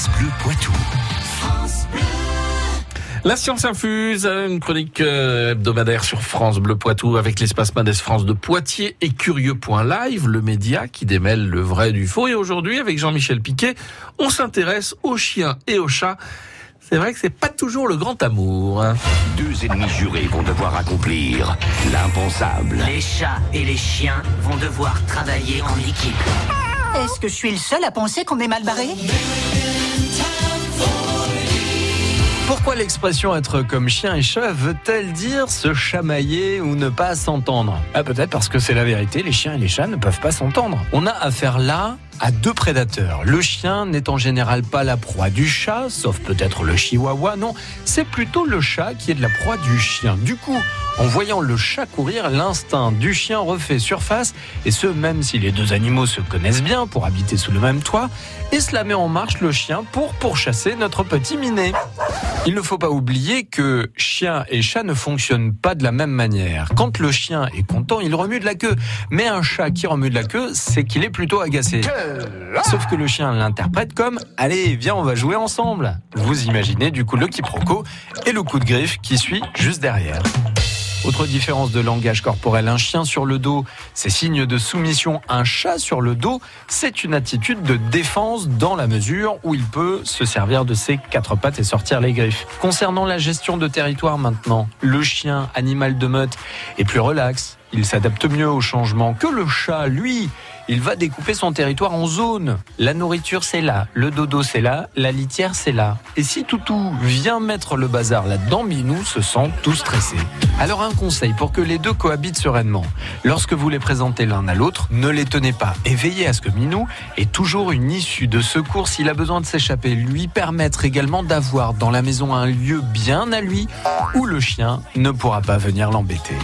France Bleu Poitou. La science infuse, une chronique euh, hebdomadaire sur France Bleu Poitou avec l'espace Mendes France de Poitiers et Curieux.live, le média qui démêle le vrai du faux. Et aujourd'hui, avec Jean-Michel Piquet, on s'intéresse aux chiens et aux chats. C'est vrai que c'est pas toujours le grand amour. hein. Deux ennemis jurés vont devoir accomplir l'impensable. Les chats et les chiens vont devoir travailler en équipe. Est-ce que je suis le seul à penser qu'on est mal barré? Pourquoi l'expression être comme chien et chat veut-elle dire se chamailler ou ne pas s'entendre? Ah, Peut-être parce que c'est la vérité, les chiens et les chats ne peuvent pas s'entendre. On a affaire là à deux prédateurs. Le chien n'est en général pas la proie du chat, sauf peut-être le chihuahua, non, c'est plutôt le chat qui est de la proie du chien. Du coup, en voyant le chat courir, l'instinct du chien refait surface, et ce même si les deux animaux se connaissent bien pour habiter sous le même toit, et cela met en marche le chien pour pourchasser notre petit minet. Il ne faut pas oublier que chien et chat ne fonctionnent pas de la même manière. Quand le chien est content, il remue de la queue. Mais un chat qui remue de la queue, c'est qu'il est plutôt agacé. Sauf que le chien l'interprète comme Allez, viens, on va jouer ensemble. Vous imaginez du coup le quiproquo et le coup de griffe qui suit juste derrière. Autre différence de langage corporel, un chien sur le dos, c'est signe de soumission. Un chat sur le dos, c'est une attitude de défense dans la mesure où il peut se servir de ses quatre pattes et sortir les griffes. Concernant la gestion de territoire maintenant, le chien, animal de meute, est plus relax. Il s'adapte mieux au changement que le chat, lui. Il va découper son territoire en zones. La nourriture, c'est là. Le dodo, c'est là. La litière, c'est là. Et si Toutou vient mettre le bazar là-dedans, Minou se sent tout stressé. Alors un conseil pour que les deux cohabitent sereinement. Lorsque vous les présentez l'un à l'autre, ne les tenez pas et veillez à ce que Minou ait toujours une issue de secours s'il a besoin de s'échapper. Lui permettre également d'avoir dans la maison un lieu bien à lui où le chien ne pourra pas venir l'embêter.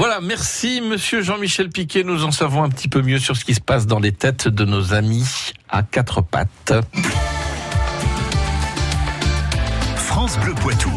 Voilà, merci Monsieur Jean-Michel Piquet. Nous en savons un petit peu mieux sur ce qui se passe dans les têtes de nos amis à quatre pattes. France Bleu Poitou.